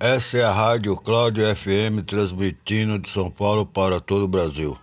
Essa é a Rádio Cláudio FM transmitindo de São Paulo para todo o Brasil.